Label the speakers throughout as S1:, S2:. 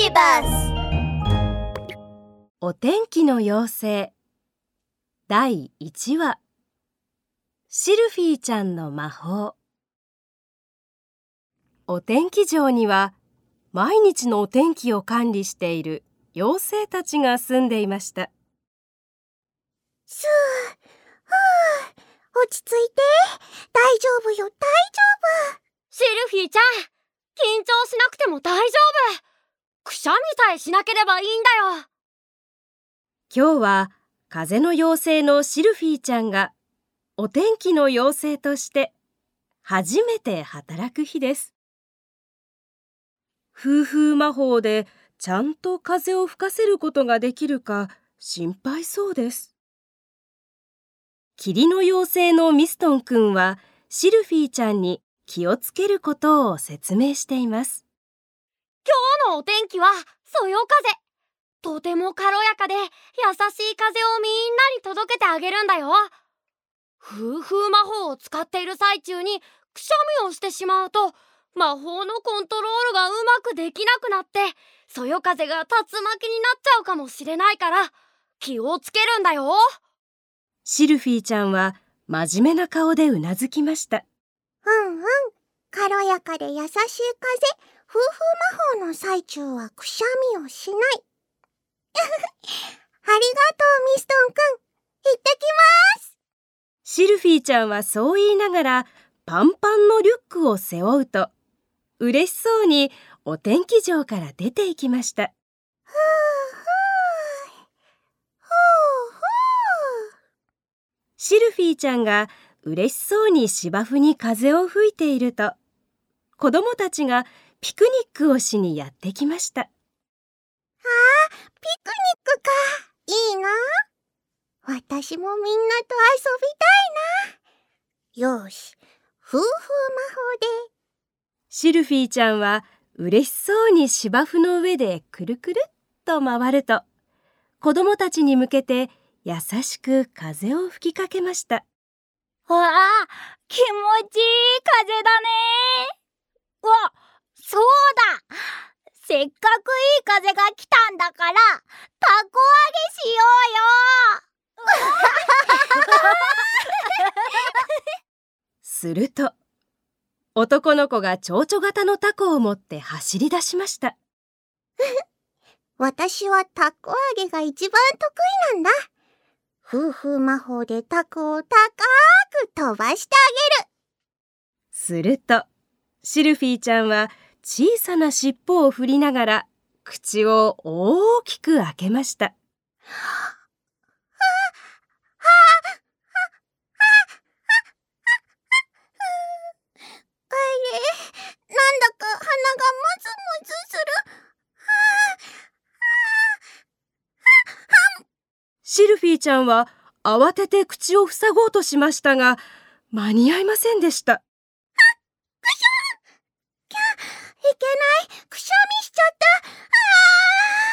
S1: ビバス
S2: お天気の妖精。第1話。シルフィーちゃんの魔法。お天気城には毎日のお天気を管理している妖精たちが住んでいました。
S3: すーふう落ち着いて。大丈夫よ大丈夫。
S4: シルフィーちゃん緊張しなくても大丈夫くしゃみさえしなければいいんだよ。
S2: 今日は風の妖精のシルフィーちゃんがお天気の妖精として初めて働く日です。風風魔法でちゃんと風を吹かせることができるか心配そうです。霧の妖精のミストンくんはシルフィーちゃんに気をつけることを説明しています。
S4: 今日のお天気はそよ風。とても軽やかで優しい風をみんなに届けてあげるんだよ。風風魔法を使っている最中にくしゃみをしてしまうと魔法のコントロールがうまくできなくなってそよ風が竜巻になっちゃうかもしれないから気をつけるんだよ。
S2: シルフィーちゃんは真面目な顔でうなずきました。
S3: うんうん軽やかで優しい風夫婦魔法の最中はくしゃみをしない。ありがとうミストンくん行ってきます。
S2: シルフィーちゃんはそう言いながらパンパンのリュックを背負うと嬉しそうにお天気場から出て行きました。
S3: ふうふうふうふう。
S2: シルフィーちゃんが嬉しそうに芝生に風を吹いていると子供たちがピクニックをしにやってきました。
S3: あピクニックか。いいな。私もみんなと遊びたいな。よし夫婦魔法で。
S2: シルフィーちゃんは嬉しそうに芝生の上でくるくるっと回ると子供たちに向けて優しく風を吹きかけました。
S4: わあ気持ちいい風だねわそうだせっかくいい風が来たんだからたこ揚げしよ
S2: すると男の子が蝶々型のタコを持って走り出しました。
S3: 私はタコ揚げが一番得意なんだ。夫婦魔法でタコを高く飛ばしてあげる。
S2: するとシルフィーちゃんは小さな尻尾を振りながら口を大きく開けました。シルフィーちゃんは慌てて口を塞ごうとしましたが間に合いませんでした
S3: いけないくしゃみしちゃったあ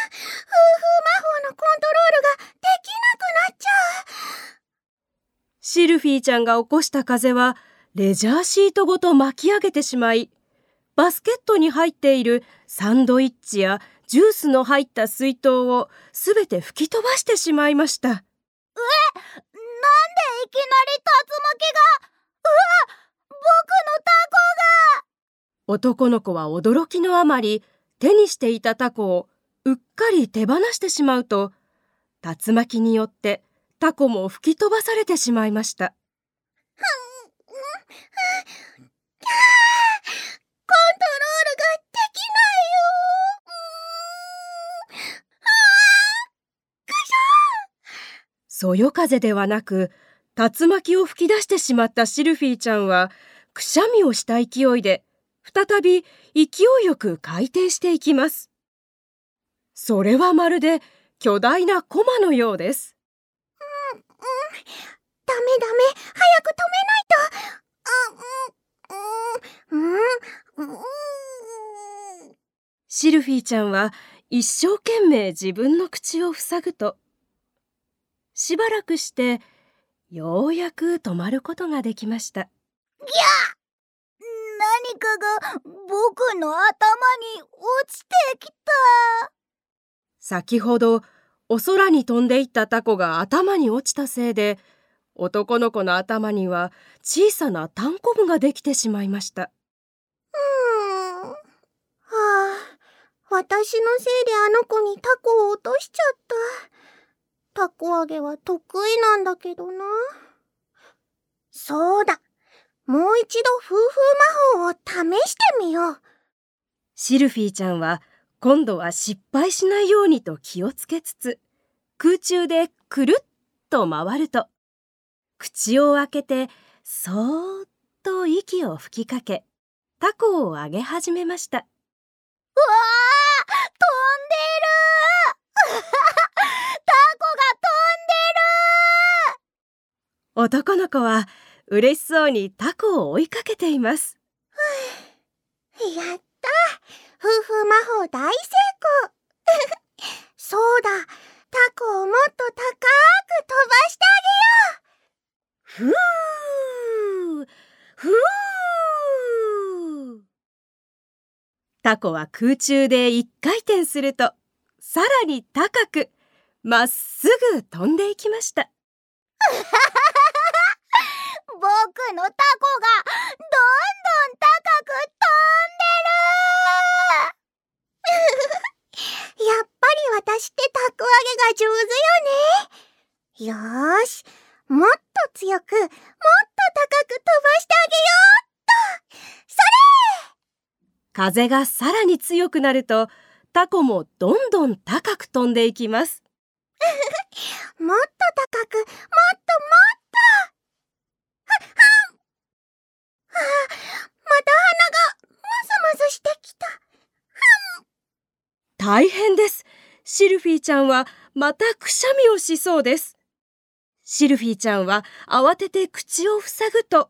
S3: ー夫婦魔法のコントロールができなくなっちゃう
S2: シルフィーちゃんが起こした風はレジャーシートごと巻き上げてしまいバスケットに入っているサンドイッチやジュースの入った水筒をすべて吹き飛ばしてしまいました。
S4: うなんでいきなり竜巻がうわ僕のタ
S2: 男の子は驚きのあまり手にしていたタコをうっかり手放してしまうと竜巻によってタコも吹き飛ばされてしまいました。
S3: コントロールができないよくし
S2: そよ風ではなく竜巻を吹き出してしまったシルフィーちゃ。んはくしゃ。みをした勢いで再び勢いよく回転していきますそれはまるで巨大なコマのようです
S3: ダメダメ。早く止めないと。あうん。うん。うん。うん
S2: シルフィーちゃんは一生懸命自分の口を塞ぐとしばらくしてようやく止まることができました。
S3: 何かが僕の頭に落ちてきた。
S2: 先ほどお空に飛んでいったタコが頭に落ちたせいで男の子の頭には小さなタンコブができてしまいました
S3: うーん。はあ、私のせいであの子にタコを落としちゃった。タコ揚げは得意なんだけどな。そうだ。もう一度夫婦魔法を試してみよう。
S2: シルフィーちゃんは今度は失敗しないようにと気をつけつつ空中でくるっと回ると口を開けてそーっと息を吹きかけタコをあげ始めました。
S3: うわー飛んでる タコが
S2: 男の子は嬉しそうにタコを追いかけています。
S3: 飛んでるやった夫婦魔法大成功。そうだ。タコをもっと高く飛ばしてあげよう。
S2: ふー。ふー。タコは空中で一回転するとさらに高くまっすぐ飛んでいきました。
S3: 僕のタコがどんどん高く飛んでるやっぱり私ってたこ揚げが上手よね。よーし。もっと強くもっと高く飛ばしてあげようっと。そ
S2: 風がさらに強くなるとタコもどんどん高く飛んでいきます。
S3: れ もっと高くもっともっと。はっはん。あーまた鼻がムズムズしてきた。
S2: 大変ですシルフィーちゃんはまたくしゃみをしそうです。シルフィーちゃんは慌てて口を塞ぐと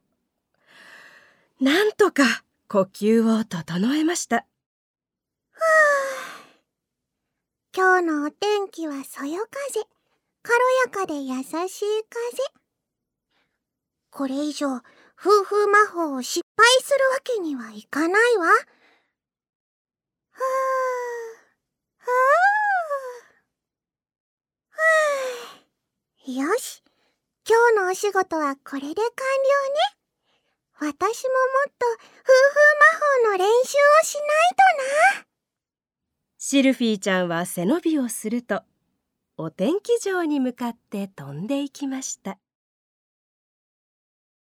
S2: なんとか呼吸を整えました。
S3: 今日のお天気はそよ風。軽やかで優しい風。これ以上夫婦魔法を失敗するわけにはいかないわ。はあはあはあよし。今日のお仕事はこれで完了ね。私ももっと夫婦魔法の練習をしないとな。
S2: シルフィーちゃんは背伸びをするとお天気場に向かって飛んでいきました。